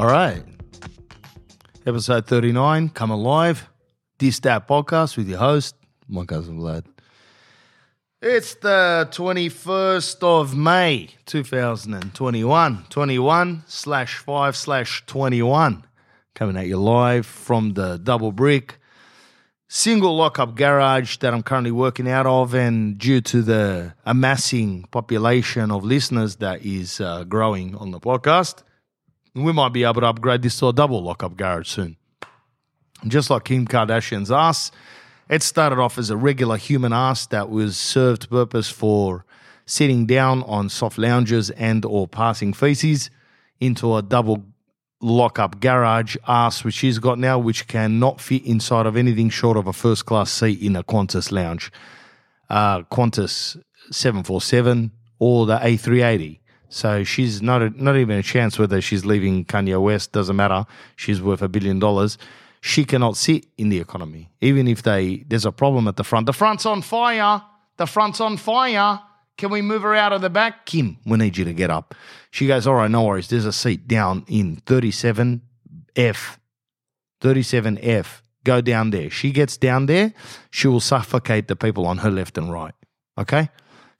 All right. Episode 39, come alive. This That Podcast with your host, my cousin Vlad. It's the 21st of May, 2021. 21 slash 5 slash 21. Coming at you live from the double brick single lockup garage that I'm currently working out of, and due to the amassing population of listeners that is uh, growing on the podcast, we might be able to upgrade this to a double lockup garage soon. Just like Kim Kardashian's ass, it started off as a regular human ass that was served purpose for sitting down on soft lounges and or passing feces into a double lock-up garage ass which she's got now, which cannot fit inside of anything short of a first-class seat in a Qantas lounge, uh, Qantas 747 or the A380. So she's not a, not even a chance whether she's leaving Kanye West. Doesn't matter. She's worth a billion dollars. She cannot sit in the economy, even if they there's a problem at the front. The front's on fire. The front's on fire. Can we move her out of the back? Kim, we need you to get up. She goes, All right, no worries. There's a seat down in 37F. 37F. Go down there. She gets down there. She will suffocate the people on her left and right. Okay?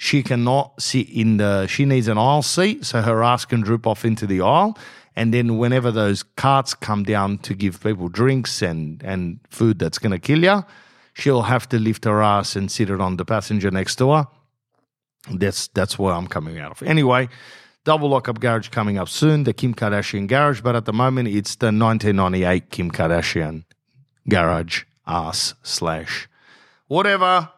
She cannot sit in the, she needs an aisle seat so her ass can droop off into the aisle. And then whenever those carts come down to give people drinks and, and food that's going to kill you, she'll have to lift her ass and sit it on the passenger next to her. That's that's where I'm coming out of. Anyway, double lockup garage coming up soon, the Kim Kardashian garage, but at the moment it's the 1998 Kim Kardashian garage ass slash whatever.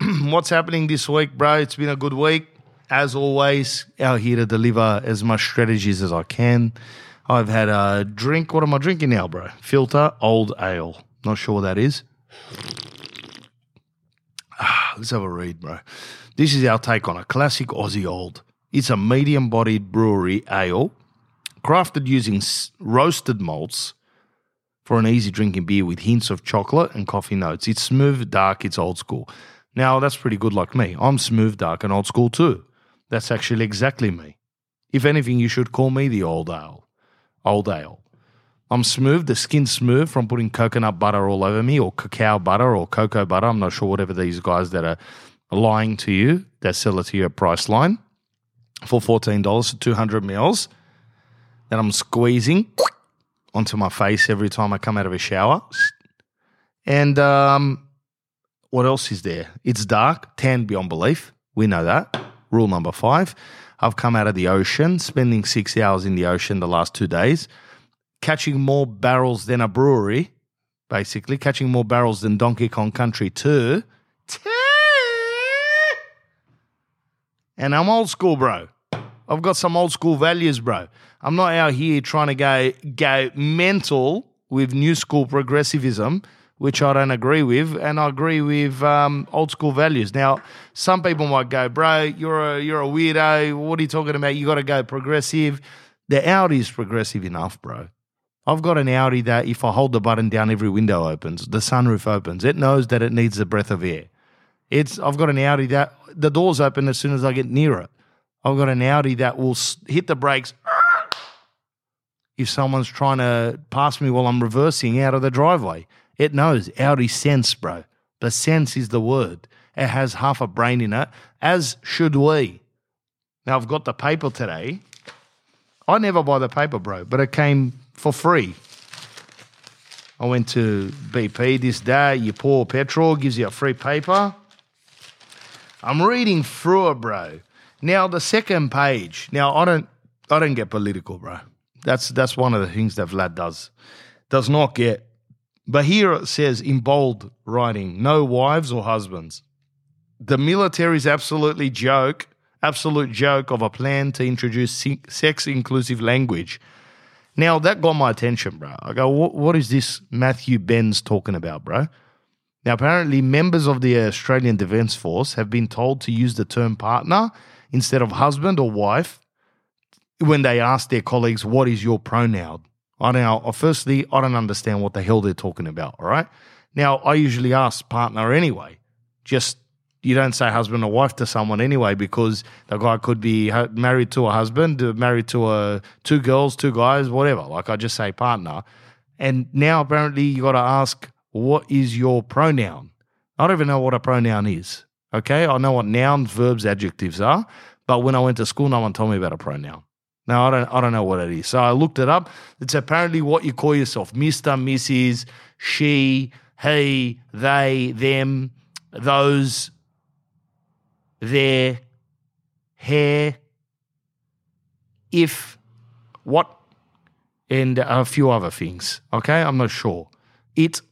What's happening this week, bro? It's been a good week. As always, out here to deliver as much strategies as I can. I've had a drink. What am I drinking now, bro? Filter old ale. Not sure what that is. Ah, let's have a read, bro. This is our take on a classic Aussie old. It's a medium bodied brewery ale, crafted using s- roasted malts for an easy drinking beer with hints of chocolate and coffee notes. It's smooth, dark, it's old school. Now, that's pretty good like me. I'm smooth, dark, and old school too. That's actually exactly me. If anything, you should call me the old ale. Old ale. I'm smooth, the skin's smooth from putting coconut butter all over me, or cacao butter, or cocoa butter. I'm not sure, whatever these guys that are lying to you that sell it to you at Priceline for $14 for 200 mils that I'm squeezing onto my face every time I come out of a shower. And um, what else is there? It's dark, tan beyond belief. We know that. Rule number five. I've come out of the ocean, spending six hours in the ocean the last two days, catching more barrels than a brewery, basically, catching more barrels than Donkey Kong Country 2. And I'm old school, bro. I've got some old school values, bro. I'm not out here trying to go go mental with new school progressivism, which I don't agree with, and I agree with um, old school values. Now, some people might go, bro, you're a you're a weirdo. What are you talking about? You got to go progressive. The Audi is progressive enough, bro. I've got an Audi that if I hold the button down, every window opens, the sunroof opens. It knows that it needs a breath of air. It's I've got an Audi that the doors open as soon as I get near it. I've got an Audi that will hit the brakes if someone's trying to pass me while I'm reversing out of the driveway. It knows Audi sense, bro. The sense is the word. It has half a brain in it, as should we. Now I've got the paper today. I never buy the paper, bro, but it came for free. I went to BP this day. You pour petrol, gives you a free paper. I'm reading through it, bro. Now the second page. Now I don't, I don't get political, bro. That's that's one of the things that Vlad does, does not get. It says in bold writing: no wives or husbands. The military's absolutely joke, absolute joke of a plan to introduce sex inclusive language. Now that got my attention, bro. I go, what, what is this Matthew Benns talking about, bro? Now, apparently, members of the Australian Defence Force have been told to use the term partner instead of husband or wife when they ask their colleagues, What is your pronoun? I now, uh, firstly, I don't understand what the hell they're talking about, all right? Now, I usually ask partner anyway, just you don't say husband or wife to someone anyway because the guy could be married to a husband, uh, married to a two girls, two guys, whatever. Like I just say partner. And now apparently you got to ask what is your pronoun. I don't even know what a pronoun is. Okay, I know what nouns, verbs, adjectives are, but when I went to school, no one told me about a pronoun. Now I don't I don't know what it is. So I looked it up. It's apparently what you call yourself: Mister, Mrs., she, he, they, them, those, their, hair, if, what, and a few other things. Okay, I'm not sure. It.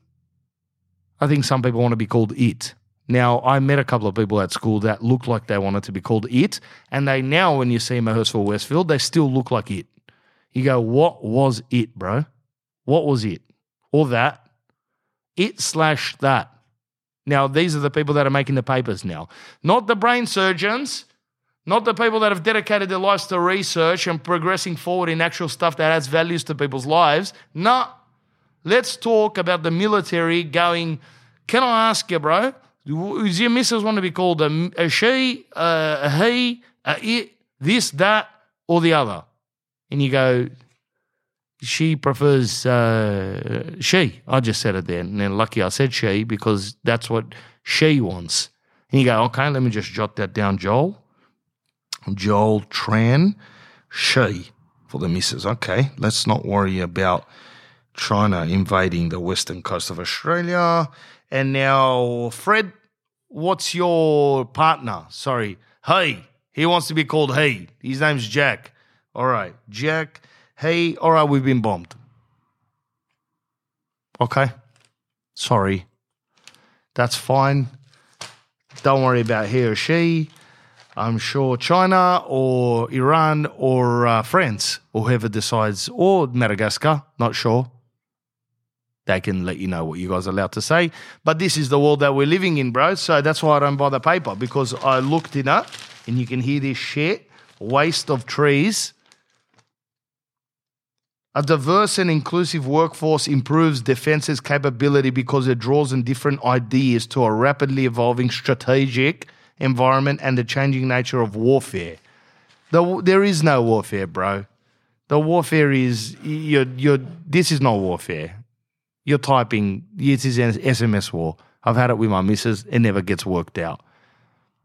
I think some people want to be called it. Now, I met a couple of people at school that looked like they wanted to be called it, and they now, when you see them Westfield, they still look like it. You go, what was it, bro? What was it? Or that? It slash that. Now, these are the people that are making the papers now, not the brain surgeons, not the people that have dedicated their lives to research and progressing forward in actual stuff that adds values to people's lives. No, let's talk about the military going. Can I ask you, bro? Your missus want to be called a, a she, a, a he, a it, this, that, or the other? And you go, she prefers uh, she. I just said it then. And then lucky I said she because that's what she wants. And you go, okay, let me just jot that down, Joel. Joel Tran, she for the missus. Okay, let's not worry about China invading the western coast of Australia. And now, Fred, what's your partner? Sorry, hey, he wants to be called he. His name's Jack. All right, Jack. Hey, all right, we've been bombed. Okay, sorry. That's fine. Don't worry about he or she. I'm sure China or Iran or uh, France or whoever decides, or Madagascar, not sure. They can let you know what you guys are allowed to say. But this is the world that we're living in, bro. So that's why I don't buy the paper because I looked it and you can hear this shit waste of trees. A diverse and inclusive workforce improves defense's capability because it draws in different ideas to a rapidly evolving strategic environment and the changing nature of warfare. The, there is no warfare, bro. The warfare is you're, you're, this is not warfare. You're typing, this is an SMS war. I've had it with my missus, it never gets worked out.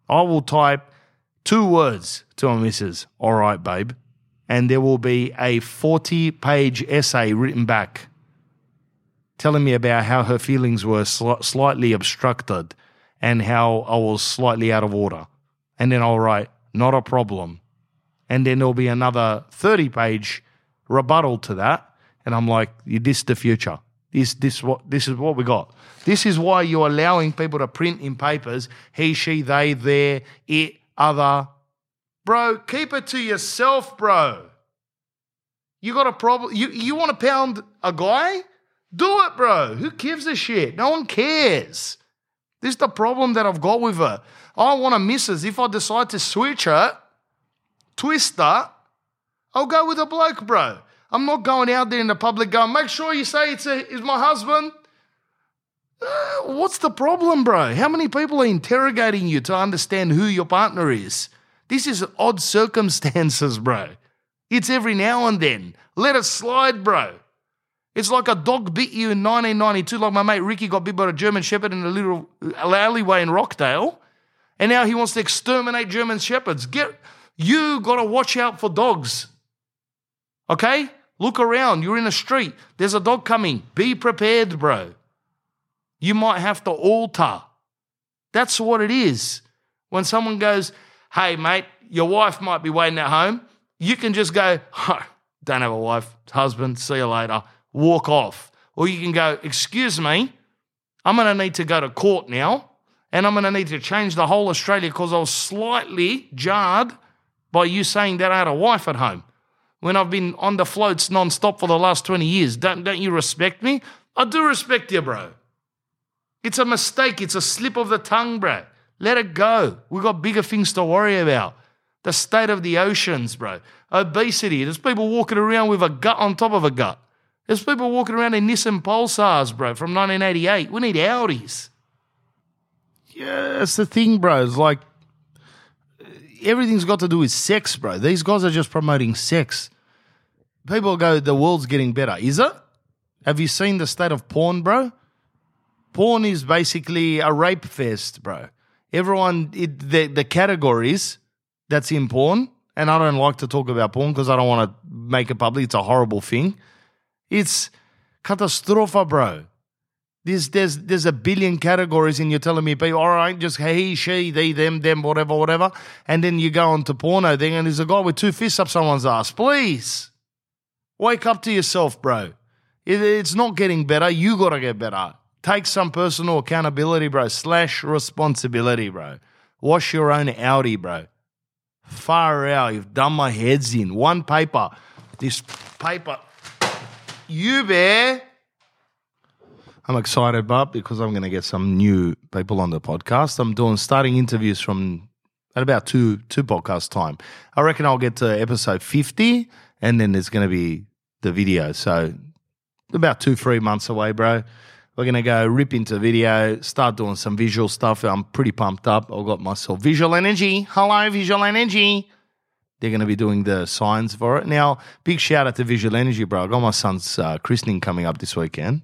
I will type two words to my missus, all right, babe, and there will be a 40 page essay written back telling me about how her feelings were sli- slightly obstructed and how I was slightly out of order. And then I'll write, not a problem. And then there'll be another 30 page rebuttal to that. And I'm like, this is the future. This, this, what, this is what we got. This is why you're allowing people to print in papers he, she, they, their, it, other. Bro, keep it to yourself, bro. You got a problem. You, you want to pound a guy? Do it, bro. Who gives a shit? No one cares. This is the problem that I've got with her. I want a missus. If I decide to switch her, twist her, I'll go with a bloke, bro. I'm not going out there in the public going, make sure you say it's, a, it's my husband. Uh, what's the problem, bro? How many people are interrogating you to understand who your partner is? This is odd circumstances, bro. It's every now and then. Let it slide, bro. It's like a dog bit you in 1992, like my mate Ricky got bit by a German Shepherd in a little alleyway in Rockdale, and now he wants to exterminate German Shepherds. Get you got to watch out for dogs. Okay, look around. You're in a street. There's a dog coming. Be prepared, bro. You might have to alter. That's what it is. When someone goes, "Hey, mate, your wife might be waiting at home," you can just go, oh, "Don't have a wife, husband. See you later." walk off. Or you can go, Excuse me, I'm going to need to go to court now and I'm going to need to change the whole Australia because I was slightly jarred by you saying that I had a wife at home when I've been on the floats non-stop for the last 20 years. Don't, don't you respect me? I do respect you, bro. It's a mistake. It's a slip of the tongue, bro. Let it go. We've got bigger things to worry about. The state of the oceans, bro. Obesity. There's people walking around with a gut on top of a gut. There's people walking around in Nissan Pulsars, bro, from 1988. We need Audis. yeah, that's the thing, bro. It's like everything's got to do with sex, bro. These guys are just promoting sex. People go, the world's getting better. Is it? Have you seen the state of porn, bro? Porn is basically a rape fest, bro. Everyone, it, the, the categories that's in porn, and I don't like to talk about porn because I don't want to make it public. It's a horrible thing. It's catastrophe, bro. There's, there's, there's a billion categories, and you're telling me, all right, just he, she, they, them, them, whatever, whatever. And then you go on to porno thing, and there's a guy with two fists up someone's ass. Please, wake up to yourself, bro. It, it's not getting better. You got to get better. Take some personal accountability, bro, slash responsibility, bro. Wash your own Audi, bro. Far out. You've done my heads in. One paper. This paper. You bear. I'm excited, but because I'm going to get some new people on the podcast. I'm doing starting interviews from at about two two podcast time. I reckon I'll get to episode 50, and then there's going to be the video. So about two three months away, bro. We're going to go rip into video, start doing some visual stuff. I'm pretty pumped up. I've got myself visual energy. Hello, visual energy. They're going to be doing the signs for it. Now, big shout out to Visual Energy, bro. I got my son's uh, christening coming up this weekend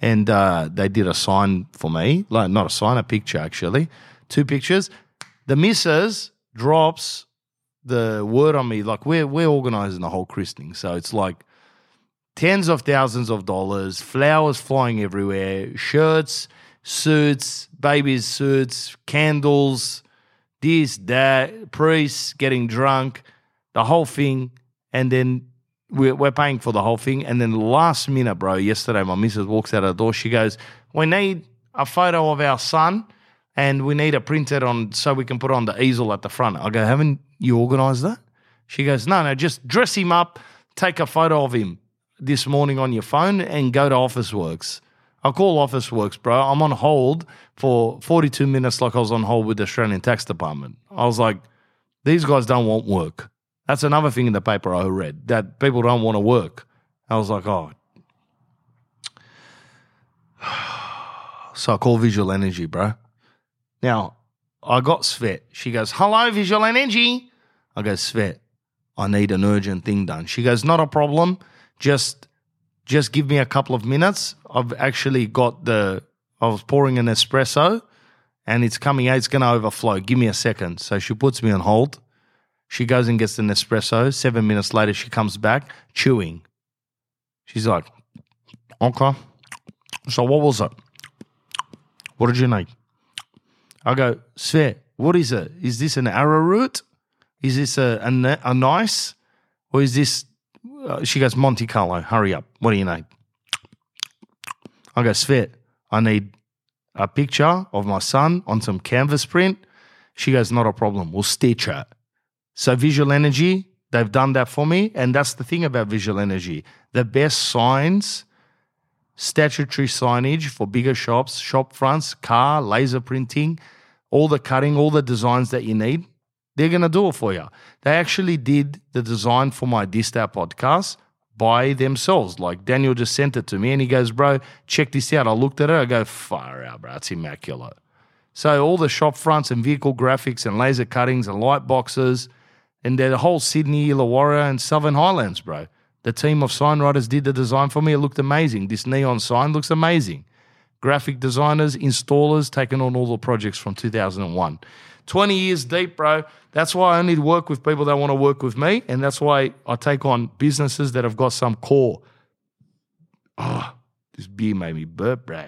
and uh, they did a sign for me, like not a sign, a picture actually, two pictures. The missus drops the word on me, like we're we're organising the whole christening, so it's like tens of thousands of dollars, flowers flying everywhere, shirts, suits, babies' suits, candles, this, that, priests getting drunk, the whole thing, and then we're, we're paying for the whole thing. And then last minute, bro, yesterday my missus walks out of the door. She goes, "We need a photo of our son, and we need it printed on so we can put on the easel at the front." I go, "Haven't you organised that?" She goes, "No, no, just dress him up, take a photo of him this morning on your phone, and go to Officeworks. I call Officeworks, bro. I'm on hold for 42 minutes, like I was on hold with the Australian Tax Department. I was like, these guys don't want work. That's another thing in the paper I read that people don't want to work. I was like, oh. So I call Visual Energy, bro. Now, I got Svet. She goes, hello, Visual Energy. I go, Svet, I need an urgent thing done. She goes, not a problem. Just just give me a couple of minutes. I've actually got the I was pouring an espresso and it's coming out, it's gonna overflow. Give me a second. So she puts me on hold. She goes and gets an espresso. Seven minutes later, she comes back chewing. She's like, okay. So what was it? What did you need? I go, Svet, what is it? Is this an arrowroot? Is this a, a, a nice? Or is this, uh, she goes, Monte Carlo, hurry up. What do you need? I go, Svet, I need a picture of my son on some canvas print. She goes, not a problem. We'll stitch it. So visual energy, they've done that for me. And that's the thing about visual energy. The best signs, statutory signage for bigger shops, shop fronts, car, laser printing, all the cutting, all the designs that you need, they're going to do it for you. They actually did the design for my This That podcast by themselves. Like Daniel just sent it to me and he goes, Bro, check this out. I looked at it. I go, Far out, bro. It's immaculate. So all the shop fronts and vehicle graphics and laser cuttings and light boxes and the whole Sydney, Illawarra, and Southern Highlands, bro. The team of signwriters did the design for me. It looked amazing. This neon sign looks amazing. Graphic designers, installers, taking on all the projects from 2001. 20 years deep, bro. That's why I only work with people that want to work with me. And that's why I take on businesses that have got some core. Oh, this beer made me burp, bro.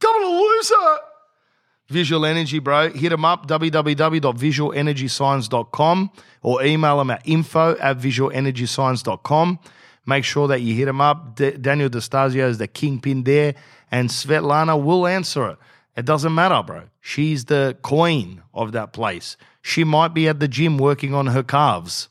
Come on, loser. Visual Energy, bro. Hit them up, www.visualenergysigns.com or email them at info at visualenergysigns.com. Make sure that you hit them up. D- Daniel Destasio is the kingpin there, and Svetlana will answer it. It doesn't matter, bro. She's the queen of that place. She might be at the gym working on her calves.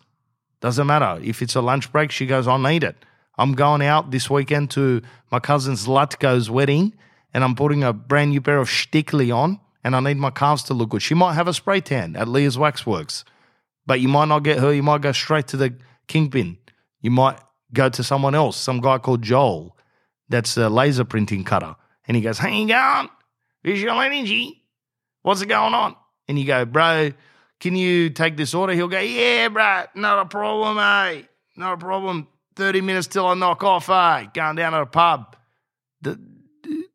Doesn't matter. If it's a lunch break, she goes, I need it. I'm going out this weekend to my cousin Zlatko's wedding, and I'm putting a brand new pair of Stickly on, and I need my calves to look good. She might have a spray tan at Leah's Waxworks, but you might not get her. You might go straight to the kingpin. You might go to someone else, some guy called Joel, that's a laser printing cutter. And he goes, you going? Visual energy. What's going on? And you go, bro, can you take this order? He'll go, yeah, bro, not a problem, mate. Not a problem. 30 minutes till I knock off, eh? Going down to the pub.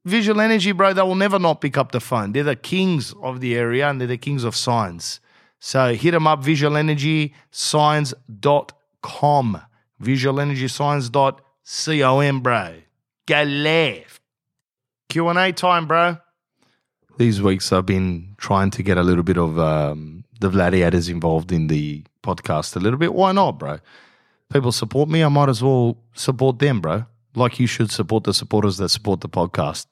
Visual Energy, bro, they will never not pick up the phone. They're the kings of the area and they're the kings of signs. So hit them up, Visual Energy visualenergysigns.com. Visualenergysigns.com, bro. Go left. Q&A time, bro. These weeks I've been trying to get a little bit of um, the gladiators involved in the podcast a little bit. Why not, bro? People support me, I might as well support them, bro. Like you should support the supporters that support the podcast.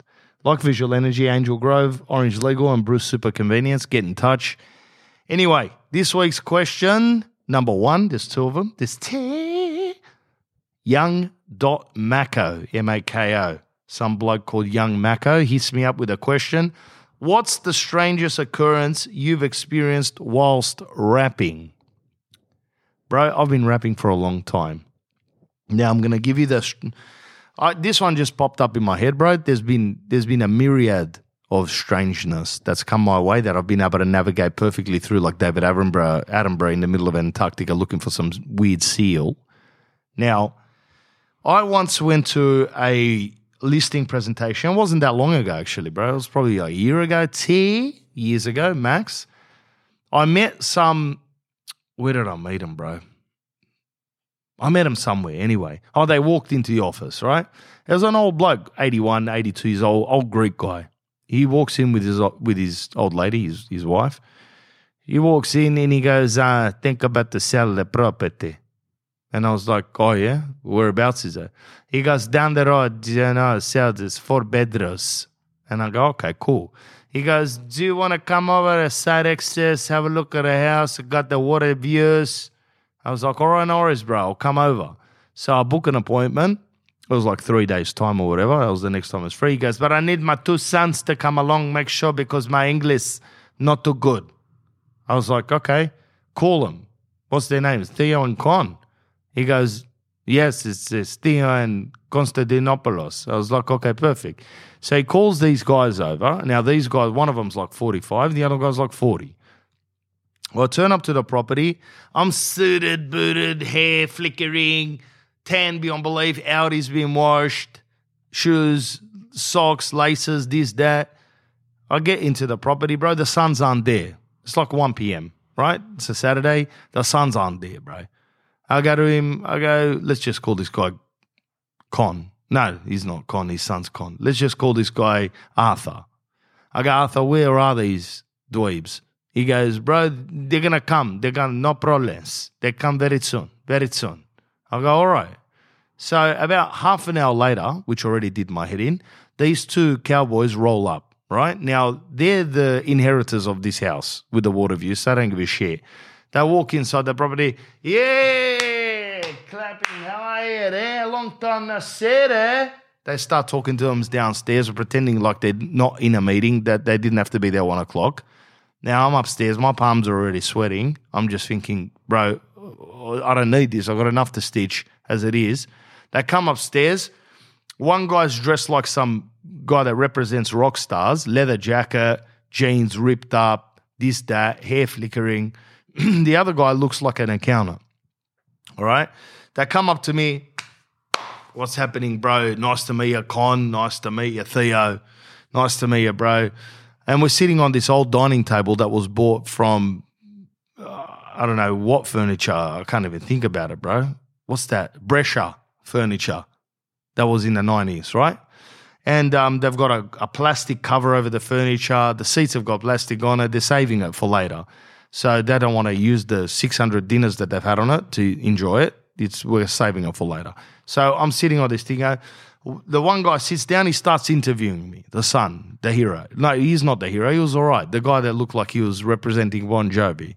Like Visual Energy, Angel Grove, Orange Legal, and Bruce Super Convenience, get in touch. Anyway, this week's question number one, there's two of them. There's two. Young dot Mako, M A K O. Some bloke called Young Mako hits me up with a question. What's the strangest occurrence you've experienced whilst rapping? Bro, I've been rapping for a long time. Now I'm going to give you the. I, this one just popped up in my head, bro. There's been there's been a myriad of strangeness that's come my way that I've been able to navigate perfectly through, like David Attenborough, Attenborough in the middle of Antarctica looking for some weird seal. Now, I once went to a listing presentation. It wasn't that long ago, actually, bro. It was probably a year ago, T years ago, max. I met some. Where did I meet him, bro? I met him somewhere anyway. Oh, they walked into the office, right? It was an old bloke, 81, 82 years old, old Greek guy. He walks in with his with his old lady, his, his wife. He walks in and he goes, uh, think about to sell the property. And I was like, oh, yeah? Whereabouts is it? He goes, down the road, you know, sell this four bedrooms. And I go, okay, cool. He goes, do you want to come over to side have a look at the house? got the water views. I was like, all right, no worries, bro. I'll come over. So I book an appointment. It was like three days' time or whatever. That was the next time I was free. He goes, but I need my two sons to come along, make sure because my English not too good. I was like, okay, call them. What's their names? Theo and Con. He goes, yes, it's, it's Theo and Konstantinopoulos. I was like, okay, perfect. So he calls these guys over. Now, these guys, one of them's like 45, the other guy's like 40. Well, I turn up to the property. I'm suited, booted, hair flickering, tan beyond belief, Audi's been washed, shoes, socks, laces, this, that. I get into the property, bro. The sun's aren't there. It's like 1 p.m., right? It's a Saturday. The sun's aren't there, bro. I go to him, I go, let's just call this guy Con. No, he's not Con, his son's Con. Let's just call this guy Arthur. I go, Arthur, where are these dweebs? He goes, bro, they're gonna come. They're gonna no problems. They come very soon, very soon. I go, all right. So about half an hour later, which already did my head in, these two cowboys roll up. Right now, they're the inheritors of this house with the water view, so I don't give a shit. They walk inside the property. Yeah, clapping. How are you there? Long time no see eh? They start talking to them downstairs, pretending like they're not in a meeting, that they didn't have to be there one o'clock. Now I'm upstairs, my palms are already sweating. I'm just thinking, bro, I don't need this. I've got enough to stitch as it is. They come upstairs. One guy's dressed like some guy that represents rock stars, leather jacket, jeans ripped up, this, that, hair flickering. the other guy looks like an accountant. All right. They come up to me. What's happening, bro? Nice to meet you, Con. Nice to meet you, Theo. Nice to meet you, bro. And we're sitting on this old dining table that was bought from, uh, I don't know what furniture. I can't even think about it, bro. What's that? Brescia furniture that was in the 90s, right? And um, they've got a, a, plastic cover over the furniture. The seats have got plastic on it. They're saving it for later. So they don't want to use the 600 dinners that they've had on it to enjoy it. It's, we're saving it for later. So I'm sitting on this thing the one guy sits down, he starts interviewing me, the son, the hero. No, he's not the hero. He was all right. The guy that looked like he was representing Bon Jovi.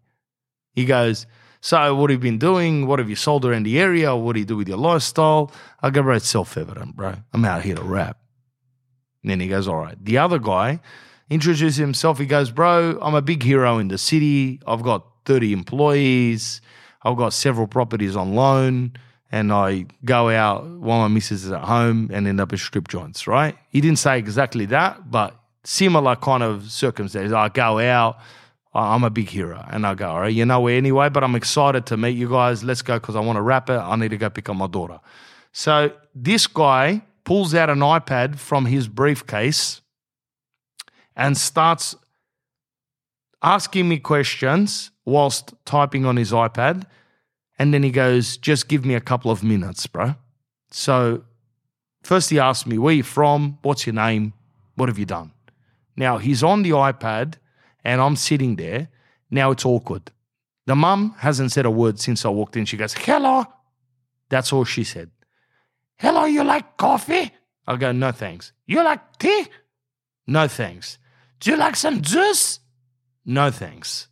He goes, So, what have you been doing? What have you sold around the area? What do you do with your lifestyle? I go, Bro, it's self evident, bro. I'm out here to rap. And then he goes, All right. The other guy introduces himself. He goes, Bro, I'm a big hero in the city. I've got 30 employees. I've got several properties on loan and I go out while my missus is at home and end up at strip joints, right? He didn't say exactly that, but similar kind of circumstances. I go out, I'm a big hero, and I go, all right, you know anyway, but I'm excited to meet you guys. Let's go because I want to wrap it. I need to go pick up my daughter. So this guy pulls out an iPad from his briefcase and starts asking me questions whilst typing on his iPad. And then he goes, just give me a couple of minutes, bro. So first he asked me, where you from? What's your name? What have you done? Now he's on the iPad and I'm sitting there. Now it's awkward. The mum hasn't said a word since I walked in. She goes, hello. That's all she said. Hello, you like coffee? I go, no thanks. You like tea? No thanks. Do you like some juice? No thanks.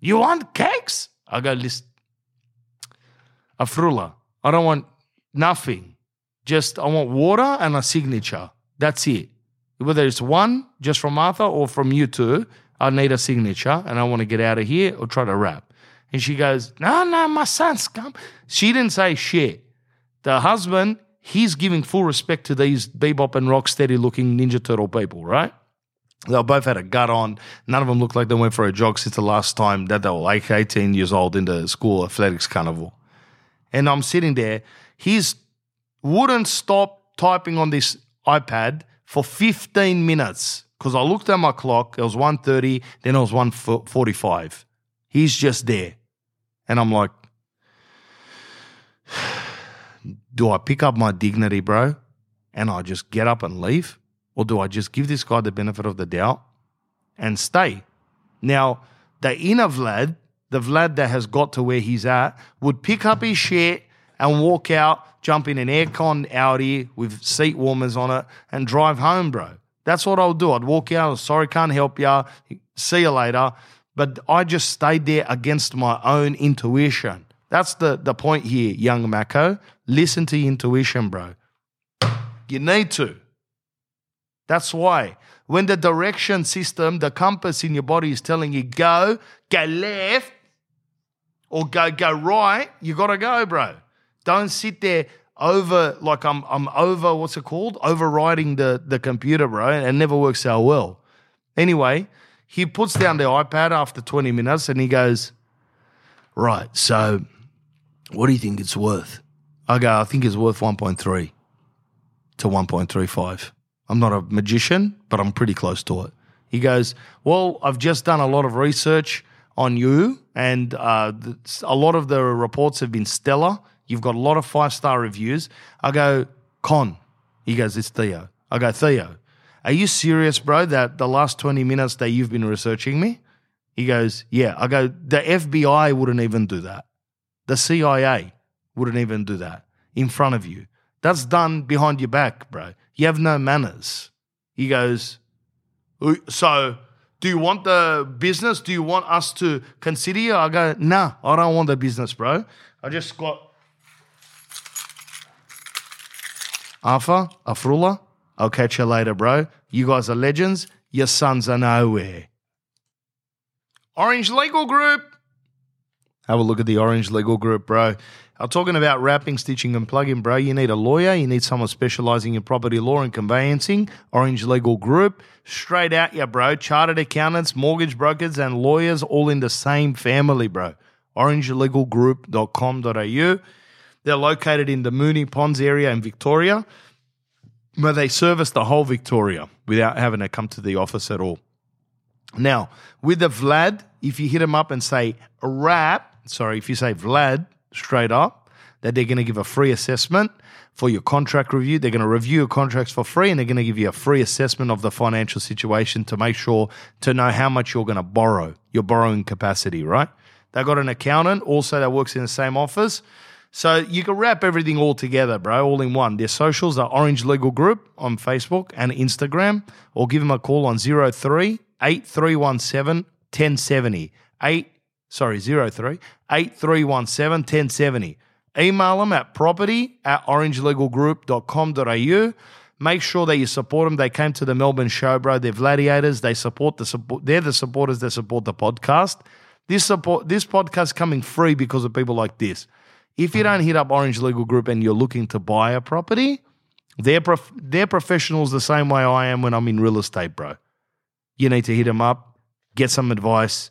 You want cakes? I go, listen, Afrula, I don't want nothing. Just I want water and a signature. That's it. Whether it's one just from Martha or from you two, I need a signature and I want to get out of here or try to rap. And she goes, No, no, my son's come. She didn't say shit. The husband, he's giving full respect to these bebop and rock steady looking Ninja Turtle people, right? They both had a gut on. None of them looked like they went for a jog since the last time that they were like 18 years old in the school athletics carnival. And I'm sitting there. He's wouldn't stop typing on this iPad for 15 minutes because I looked at my clock. It was 1.30, then it was 1.45. He's just there. And I'm like, do I pick up my dignity, bro, and I just get up and leave? Or do I just give this guy the benefit of the doubt and stay? Now, the inner Vlad, the Vlad that has got to where he's at, would pick up his shit and walk out, jump in an aircon Audi with seat warmers on it, and drive home, bro. That's what I'll do. I'd walk out, sorry, can't help ya. See you later. But I just stayed there against my own intuition. That's the, the point here, young Mako. Listen to your intuition, bro. You need to. That's why. When the direction system, the compass in your body is telling you go, go left, or go go right, you gotta go, bro. Don't sit there over like I'm I'm over what's it called? Overriding the the computer, bro. And it never works out well. Anyway, he puts down the iPad after 20 minutes and he goes, Right, so what do you think it's worth? I go, I think it's worth 1.3 to 1.35. I'm not a magician, but I'm pretty close to it. He goes, Well, I've just done a lot of research on you, and uh, a lot of the reports have been stellar. You've got a lot of five star reviews. I go, Con. He goes, It's Theo. I go, Theo, are you serious, bro, that the last 20 minutes that you've been researching me? He goes, Yeah. I go, The FBI wouldn't even do that. The CIA wouldn't even do that in front of you. That's done behind your back, bro. You have no manners. He goes, So, do you want the business? Do you want us to consider you? I go, Nah, I don't want the business, bro. I just got Arthur, Afrullah. I'll catch you later, bro. You guys are legends. Your sons are nowhere. Orange Legal Group. Have a look at the Orange Legal Group, bro. I'm talking about wrapping, stitching, and plugging, bro. You need a lawyer. You need someone specializing in property law and conveyancing. Orange Legal Group. Straight out, yeah, bro. Chartered accountants, mortgage brokers, and lawyers all in the same family, bro. orangelegalgroup.com.au. They're located in the Moonee Ponds area in Victoria, where they service the whole Victoria without having to come to the office at all. Now, with the Vlad, if you hit him up and say wrap, sorry, if you say Vlad straight up, that they're going to give a free assessment for your contract review. They're going to review your contracts for free and they're going to give you a free assessment of the financial situation to make sure to know how much you're going to borrow, your borrowing capacity, right? They've got an accountant also that works in the same office. So you can wrap everything all together, bro, all in one. Their socials are Orange Legal Group on Facebook and Instagram, or give them a call on 03 8317 1070. 8, sorry, 03 8317 1070. Email them at property at orangelegalgroup.com.au. Make sure that you support them. They came to the Melbourne show, bro. They're gladiators. They support the support. They're the supporters that support the podcast. This support, this podcast coming free because of people like this. If you don't hit up Orange Legal Group and you're looking to buy a property, they're prof- they're professionals the same way I am when I'm in real estate, bro. you need to hit them up, get some advice,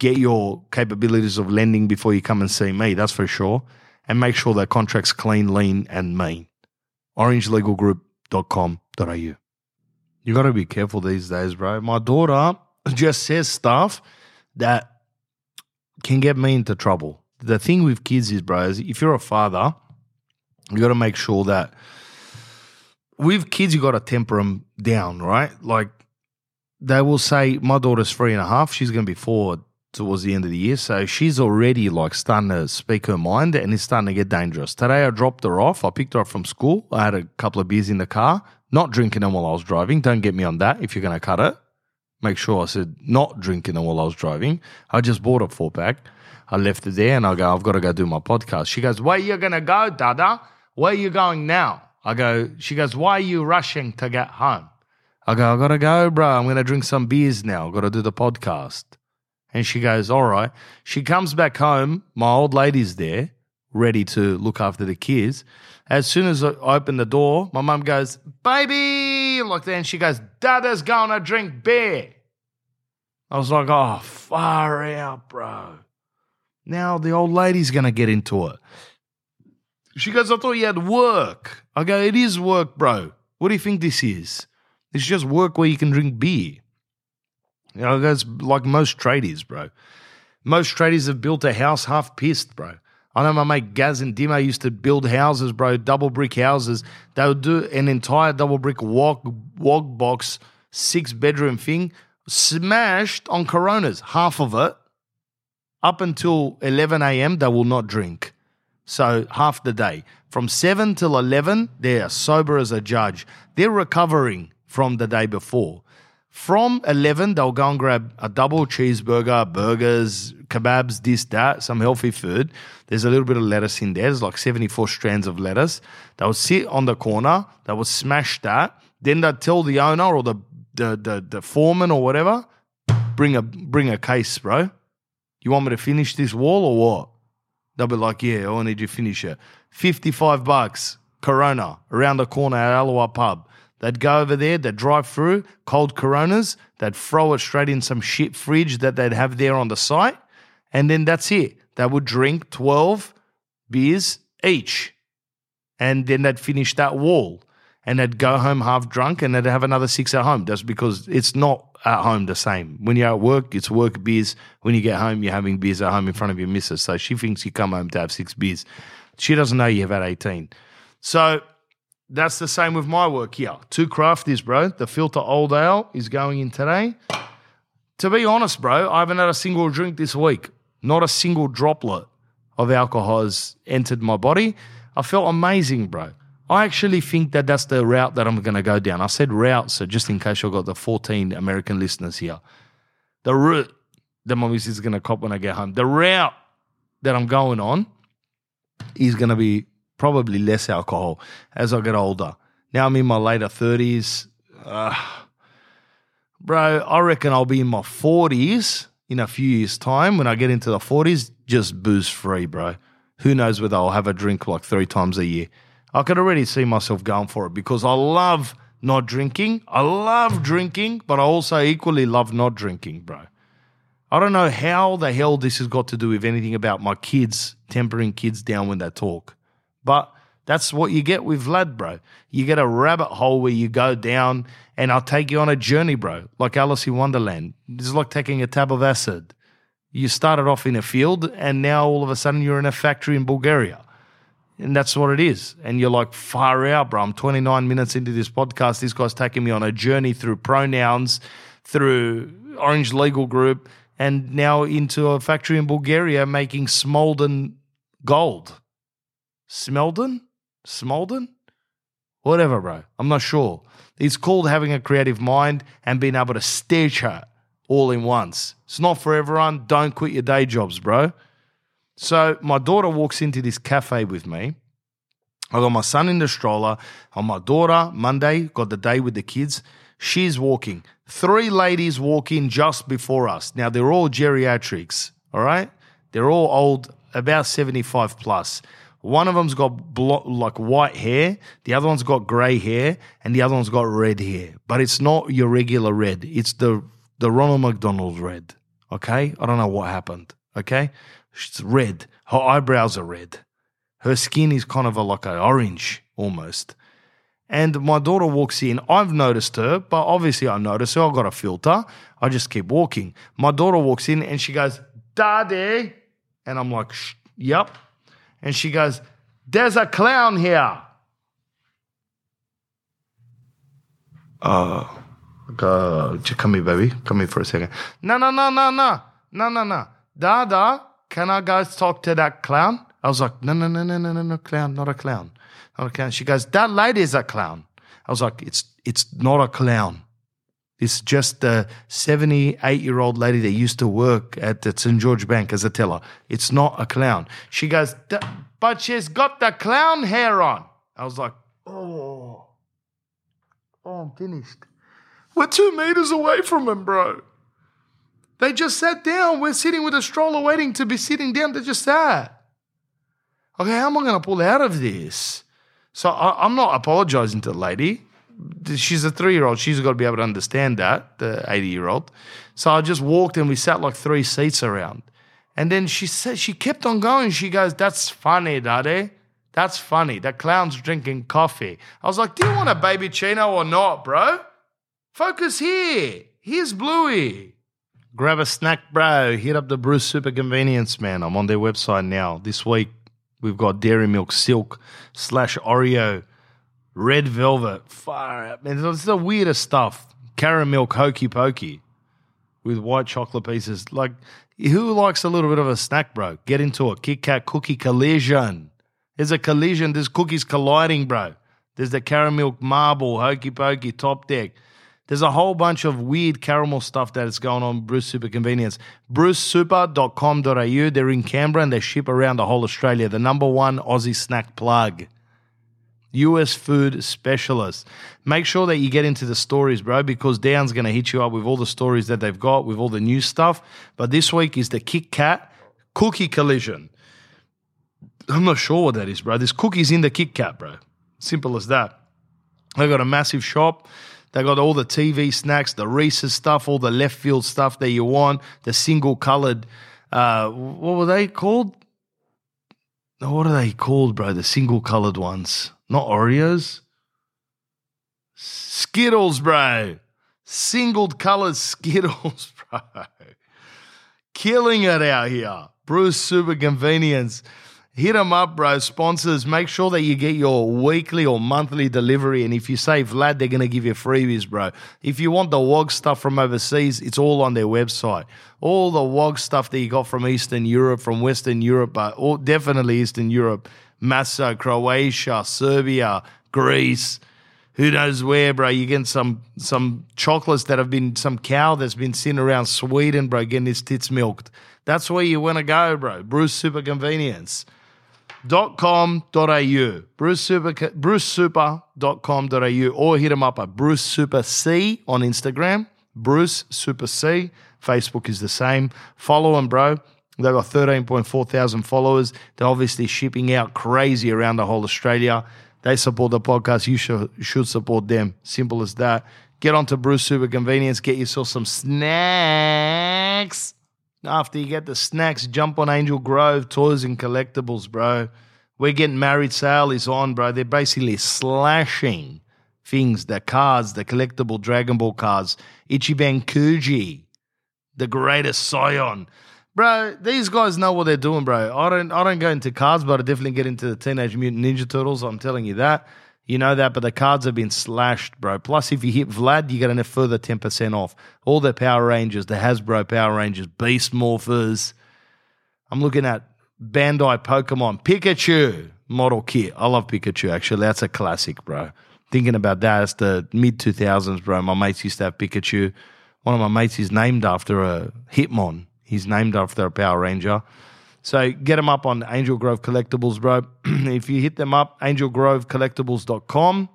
get your capabilities of lending before you come and see me, that's for sure. And make sure that contract's clean, lean, and mean. orangelegalgroup.com.au. You got to be careful these days, bro. My daughter just says stuff that can get me into trouble. The thing with kids is, bro, is if you're a father, you got to make sure that with kids, you got to temper them down, right? Like they will say, my daughter's three and a half, she's going to be four towards the end of the year. So she's already like starting to speak her mind and it's starting to get dangerous. Today I dropped her off. I picked her up from school. I had a couple of beers in the car, not drinking them while I was driving. Don't get me on that if you're going to cut it. Make sure I said not drinking them while I was driving. I just bought a four pack. I left it there and I go, I've got to go do my podcast. She goes, Where you going to go, Dada? Where are you going now? I go, She goes, Why are you rushing to get home? I go, I got to go, bro. I'm going to drink some beers now. I've got to do the podcast. And she goes, All right. She comes back home. My old lady's there, ready to look after the kids. As soon as I open the door, my mum goes, Baby, like. And she goes, Dada's going to drink beer. I was like, Oh, far out, bro. Now the old lady's going to get into it. She goes, I thought you had work. I go, It is work, bro. What do you think this is? It's just work where you can drink beer. You know, that's like most tradies, bro. Most tradies have built a house half pissed, bro. I know my mate Gaz and Dimo used to build houses, bro, double brick houses. They would do an entire double brick wog, wog box, six bedroom thing, smashed on Coronas, half of it. Up until 11 a.m., they will not drink. So half the day. From 7 till 11, they're sober as a judge. They're recovering from the day before. From 11, they'll go and grab a double cheeseburger, burgers, kebabs, this, that, some healthy food. There's a little bit of lettuce in there. There's like 74 strands of lettuce. They'll sit on the corner. They will smash that. Then they'll tell the owner or the, the, the, the foreman or whatever, bring a, bring a case, bro. You want me to finish this wall or what? They'll be like, yeah, I need you to finish it. 55 bucks, Corona, around the corner at Aloha Pub. They'd go over there, they'd drive through, cold Coronas, they'd throw it straight in some shit fridge that they'd have there on the site, and then that's it. They would drink 12 beers each, and then they'd finish that wall, and they'd go home half drunk, and they'd have another six at home. That's because it's not at home the same. When you're at work, it's work beers. When you get home, you're having beers at home in front of your missus. So she thinks you come home to have six beers. She doesn't know you've had 18. So that's the same with my work here. Two crafties, bro. The filter old ale is going in today. To be honest, bro, I haven't had a single drink this week. Not a single droplet of alcohol has entered my body. I felt amazing, bro. I actually think that that's the route that I'm going to go down. I said route, so just in case I've got the 14 American listeners here. The route that my missus is going to cop when I get home. The route that I'm going on is going to be probably less alcohol as I get older. Now I'm in my later 30s. Uh, bro, I reckon I'll be in my 40s in a few years' time. When I get into the 40s, just booze free, bro. Who knows whether I'll have a drink like three times a year. I could already see myself going for it because I love not drinking. I love drinking, but I also equally love not drinking, bro. I don't know how the hell this has got to do with anything about my kids tempering kids down when they talk. But that's what you get with Vlad, bro. You get a rabbit hole where you go down and I'll take you on a journey, bro, like Alice in Wonderland. It's like taking a tab of acid. You started off in a field and now all of a sudden you're in a factory in Bulgaria. And that's what it is. And you're like, far out, bro. I'm 29 minutes into this podcast. This guy's taking me on a journey through pronouns, through Orange Legal Group, and now into a factory in Bulgaria making smolden gold. Smeldon? Smolden? Whatever, bro. I'm not sure. It's called having a creative mind and being able to stitch it all in once. It's not for everyone. Don't quit your day jobs, bro. So my daughter walks into this cafe with me. I got my son in the stroller. On my daughter, Monday, got the day with the kids. She's walking. Three ladies walk in just before us. Now they're all geriatrics, all right? They're all old, about 75 plus. One of them's got blo- like white hair, the other one's got grey hair, and the other one's got red hair. But it's not your regular red. It's the the Ronald McDonald red. Okay, I don't know what happened. Okay, she's red. Her eyebrows are red. Her skin is kind of a, like an orange almost. And my daughter walks in. I've noticed her, but obviously I notice her. I've got a filter. I just keep walking. My daughter walks in and she goes, Daddy. And I'm like, Yep. And she goes, There's a clown here. Uh, uh, come here, baby. Come here for a second. No, no, no, no, no. No, no, no. Dada, can I go talk to that clown? I was like, no, no, no, no, no, no, no, clown, not a clown. Not a clown. She goes, that lady's a clown. I was like, it's it's not a clown. It's just a 78 year old lady that used to work at the St. George Bank as a teller. It's not a clown. She goes, but she's got the clown hair on. I was like, oh, oh, I'm finished. We're two meters away from him, bro. They just sat down. We're sitting with a stroller waiting to be sitting down. They just sat. Okay, how am I going to pull out of this? So I, I'm not apologizing to the lady she's a three year old. She's got to be able to understand that, the 80 year old. So I just walked and we sat like three seats around. And then she said, she kept on going. She goes, That's funny, Daddy. That's funny. That clown's drinking coffee. I was like, Do you want a baby chino or not, bro? Focus here. Here's Bluey. Grab a snack, bro. Hit up the Bruce Super Convenience, man. I'm on their website now. This week, we've got Dairy Milk Silk slash Oreo red velvet. Fire out, man. It's the weirdest stuff. Caramel hokey pokey with white chocolate pieces. Like, who likes a little bit of a snack, bro? Get into a Kit Kat cookie collision. There's a collision. There's cookies colliding, bro. There's the caramel marble, hokey pokey, top deck. There's a whole bunch of weird caramel stuff that is going on Bruce Super Convenience. BruceSuper.com.au. They're in Canberra and they ship around the whole Australia. The number one Aussie snack plug. US food specialist. Make sure that you get into the stories, bro, because Down's going to hit you up with all the stories that they've got, with all the new stuff. But this week is the Kit Kat cookie collision. I'm not sure what that is, bro. There's cookies in the Kit Kat, bro. Simple as that. They got a massive shop. They got all the TV snacks, the Reese's stuff, all the left field stuff that you want, the single colored, uh, what were they called? Now what are they called, bro? The single colored ones. Not Oreos. Skittles, bro. Singled coloured Skittles, bro. Killing it out here. Bruce Super Convenience. Hit them up, bro. Sponsors, make sure that you get your weekly or monthly delivery. And if you say Vlad, they're going to give you freebies, bro. If you want the WOG stuff from overseas, it's all on their website. All the WOG stuff that you got from Eastern Europe, from Western Europe, but all, definitely Eastern Europe Massa, Croatia, Serbia, Greece, who knows where, bro. You're getting some some chocolates that have been some cow that's been sitting around Sweden, bro, getting his tits milked. That's where you want to go, bro. Bruce Super Convenience. Dot com.au Bruce Super brucesuper.com.au or hit him up at Bruce Super C on Instagram Bruce Super C Facebook is the same follow him bro They've got 13.4 thousand followers. They're obviously shipping out crazy around the whole Australia. They support the podcast. You should, should support them. Simple as that. Get onto Bruce Super Convenience. Get yourself some snacks. After you get the snacks, jump on Angel Grove Toys and Collectibles, bro. We're getting married sale is on, bro. They're basically slashing things, the cards, the collectible Dragon Ball cards. Ichiban Kuji, the greatest Scion. Bro, these guys know what they're doing, bro. I don't I don't go into cards, but I definitely get into the Teenage Mutant Ninja Turtles. I'm telling you that. You know that, but the cards have been slashed, bro. Plus, if you hit Vlad, you get a further 10% off. All the Power Rangers, the Hasbro Power Rangers, Beast Morphers. I'm looking at Bandai Pokemon Pikachu model kit. I love Pikachu, actually. That's a classic, bro. Thinking about that, it's the mid 2000s, bro. My mates used to have Pikachu. One of my mates is named after a Hitmon. He's named after a Power Ranger. So get them up on Angel Grove Collectibles, bro. if you hit them up, angelgrovecollectibles.com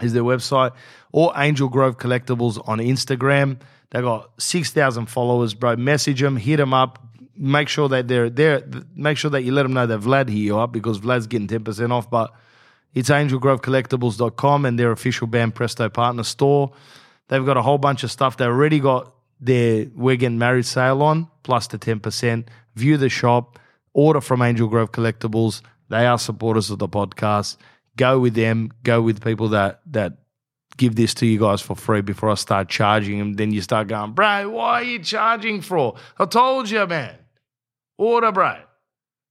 is their website, or Angel Grove Collectibles on Instagram. They got 6,000 followers, bro. Message them, hit them up. Make sure that they're there. Make sure that you let them know that Vlad hit you up because Vlad's getting 10% off. But it's angelgrovecollectibles.com and their official Banpresto partner store. They've got a whole bunch of stuff. They already got their We're Getting Married sale on, plus the 10%. View the shop, order from Angel Grove Collectibles. They are supporters of the podcast. Go with them, go with people that that give this to you guys for free before I start charging them. Then you start going, bro, why are you charging for? I told you, man. Order, bro.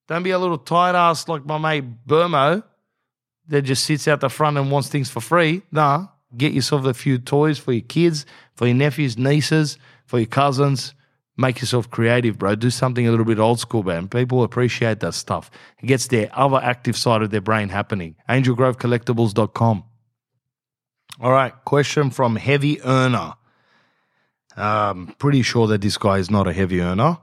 Don't be a little tight ass like my mate Burmo that just sits out the front and wants things for free. Nah, get yourself a few toys for your kids, for your nephews, nieces, for your cousins. Make yourself creative, bro. Do something a little bit old school, man. People appreciate that stuff. It gets their other active side of their brain happening. AngelGroveCollectibles.com. All right, question from Heavy Earner. Um, pretty sure that this guy is not a heavy earner.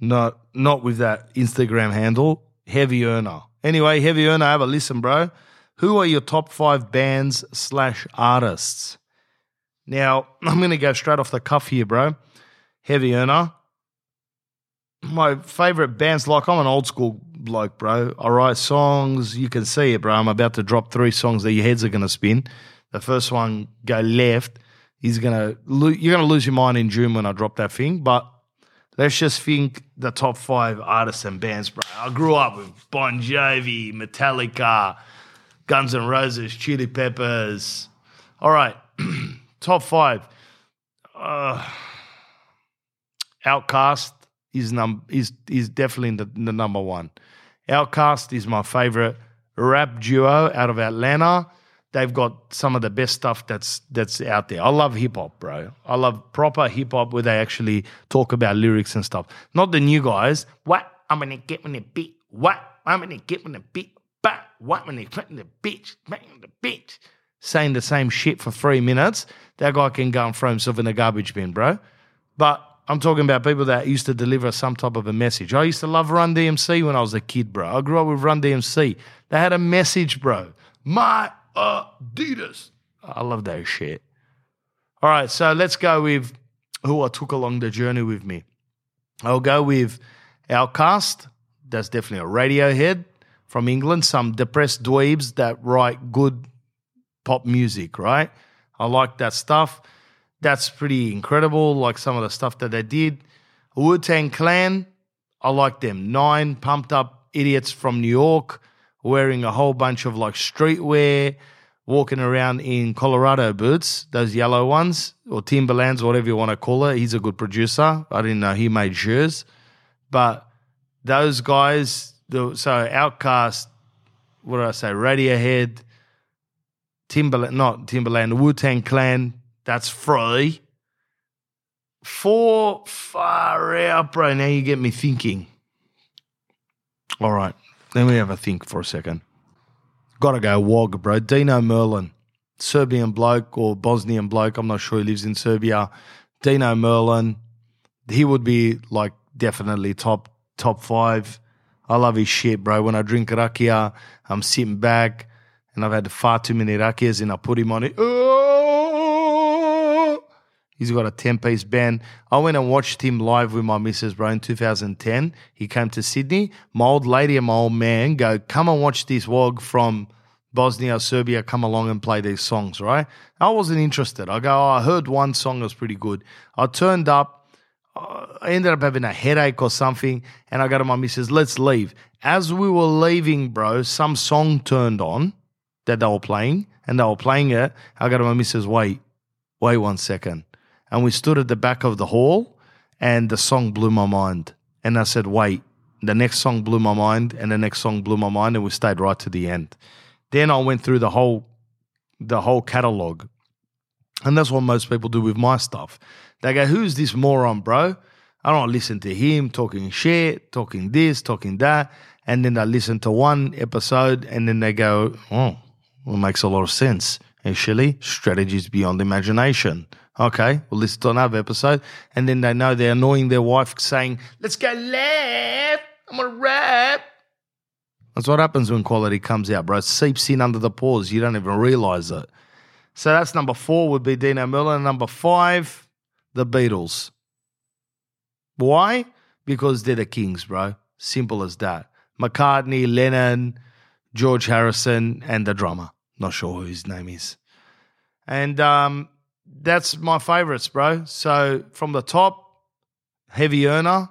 Not not with that Instagram handle. Heavy earner. Anyway, heavy earner, have a listen, bro. Who are your top five bands slash artists? Now, I'm gonna go straight off the cuff here, bro. Heavy earner. My favorite bands, like I'm an old school bloke, bro. I write songs. You can see it, bro. I'm about to drop three songs that your heads are gonna spin. The first one go left. He's gonna lo- you're gonna lose your mind in June when I drop that thing. But let's just think the top five artists and bands, bro. I grew up with Bon Jovi, Metallica, Guns N' Roses, Chili Peppers. All right, top five. Uh, OutKast is num is is definitely the, the number one. OutKast is my favorite rap duo out of Atlanta. They've got some of the best stuff that's that's out there. I love hip hop, bro. I love proper hip hop where they actually talk about lyrics and stuff. Not the new guys. What I'm gonna get when the beat. What I'm gonna get when the beat. But what when they put in the bitch, bang the bitch, saying the same shit for three minutes. That guy can go and throw himself in the garbage bin, bro. But I'm talking about people that used to deliver some type of a message. I used to love Run DMC when I was a kid, bro. I grew up with Run DMC. They had a message, bro. My Adidas. I love that shit. All right, so let's go with who I took along the journey with me. I'll go with OutKast. That's definitely a Radiohead from England. Some depressed dweebs that write good pop music, right? I like that stuff. That's pretty incredible, like some of the stuff that they did. Wu Tang Clan, I like them. Nine pumped up idiots from New York wearing a whole bunch of like streetwear, walking around in Colorado boots, those yellow ones, or Timberlands, whatever you want to call it. He's a good producer. I didn't know he made shoes. But those guys, the, so OutKast, what did I say? Radiohead, Timberland, not Timberland, Wu Tang Clan, that's free. Four far out, bro. Now you get me thinking. All right, let me have a think for a second. Gotta go Wog, bro. Dino Merlin, Serbian bloke or Bosnian bloke. I'm not sure he lives in Serbia. Dino Merlin, he would be like definitely top top five. I love his shit, bro. When I drink rakia, I'm sitting back and I've had far too many rakias and I put him on it. Oh! He's got a 10 piece band. I went and watched him live with my missus, bro, in 2010. He came to Sydney. My old lady and my old man go, come and watch this wog from Bosnia, Serbia, come along and play these songs, right? I wasn't interested. I go, oh, I heard one song that was pretty good. I turned up. I ended up having a headache or something, and I go to my missus, let's leave. As we were leaving, bro, some song turned on that they were playing, and they were playing it. I go to my missus, wait, wait one second. And we stood at the back of the hall, and the song blew my mind. And I said, wait. The next song blew my mind, and the next song blew my mind, and we stayed right to the end. Then I went through the whole the whole catalog. And that's what most people do with my stuff. They go, Who's this moron, bro? I don't listen to him talking shit, talking this, talking that. And then they listen to one episode and then they go, Oh, it makes a lot of sense. Actually, strategies beyond imagination. Okay, we'll listen to another episode. And then they know they're annoying their wife saying, Let's go left. I'm gonna rap. That's what happens when quality comes out, bro. It seeps in under the pores. You don't even realize it. So that's number four would be Dino Merlin. Number five, the Beatles. Why? Because they're the kings, bro. Simple as that. McCartney, Lennon, George Harrison, and the drummer. Not sure who his name is. And um, that's my favorites, bro. So from the top, heavy earner.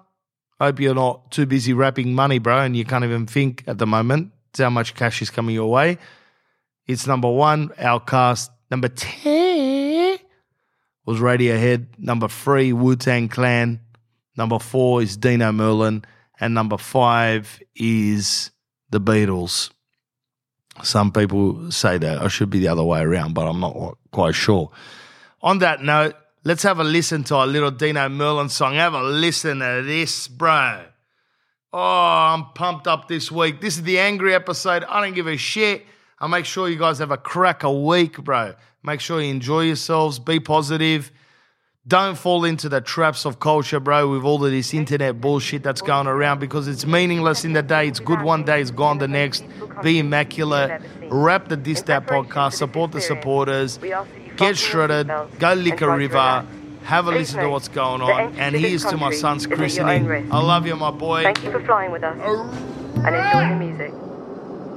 Hope you're not too busy wrapping money, bro, and you can't even think at the moment how much cash is coming your way. It's number one, OutKast. Number 10 was Radiohead. Number three, Wu Tang Clan. Number four is Dino Merlin. And number five is the Beatles. Some people say that I should be the other way around, but I'm not quite sure. On that note, let's have a listen to our little Dino Merlin song. Have a listen to this, bro. Oh, I'm pumped up this week. This is the angry episode. I don't give a shit. I'll make sure you guys have a crack a week, bro. Make sure you enjoy yourselves. Be positive. Don't fall into the traps of culture, bro, with all of this internet bullshit that's going around because it's meaningless in the day. It's good one day, it's gone the next. Be immaculate. Wrap the That podcast. Support the supporters. Get shredded. Go lick a river. Have a listen to what's going on. And here's to my son's christening. I love you, my boy. Thank you for flying with us. And enjoy the music.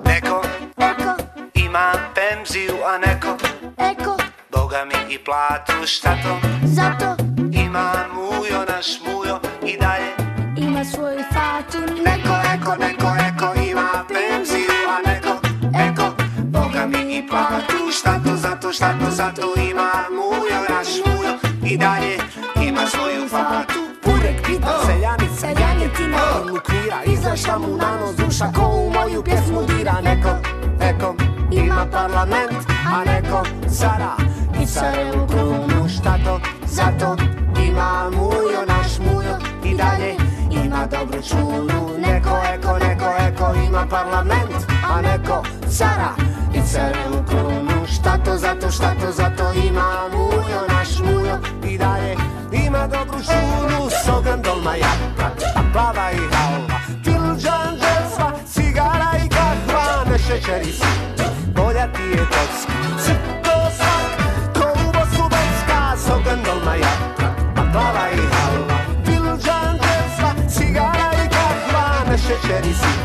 Neko Eko, ima penziju, a neko eko, Boga mi i platu šta to zato Ima mujo naš mujo i dalje ima svoju fatu Neko, eko, neko, eko ima penziju, a neko Eko, Boga mi i platu šta to šta to Ima? Mujo naš mujo i dalje ima svoju fatu. Purek pita seljanica, janjetina Onu kvira, izašla mu na nos duša Ko u moju pjesmu dira. Neko Eko, ima parlament A neko cara. I carevu krunu Šta to, zato ima? Mujo naš mujo I dalje ima dobru čunu. Neko, eko, neko, eko ima parlament A neko cara. I carevu krunu Šta to, zato, šta to, zato ima mujo naš mujo I dalje ima dobru šunu Sogan dolma jaka, plava i halva Tilđan želstva, cigara i kahva Ne šećeri si, bolja ti je kocka. Crto svak, ko u Bosnu Becka Sogan dolma jaka, plava i halva Tilđan želstva, cigara i kahva Ne šećeri si, bolja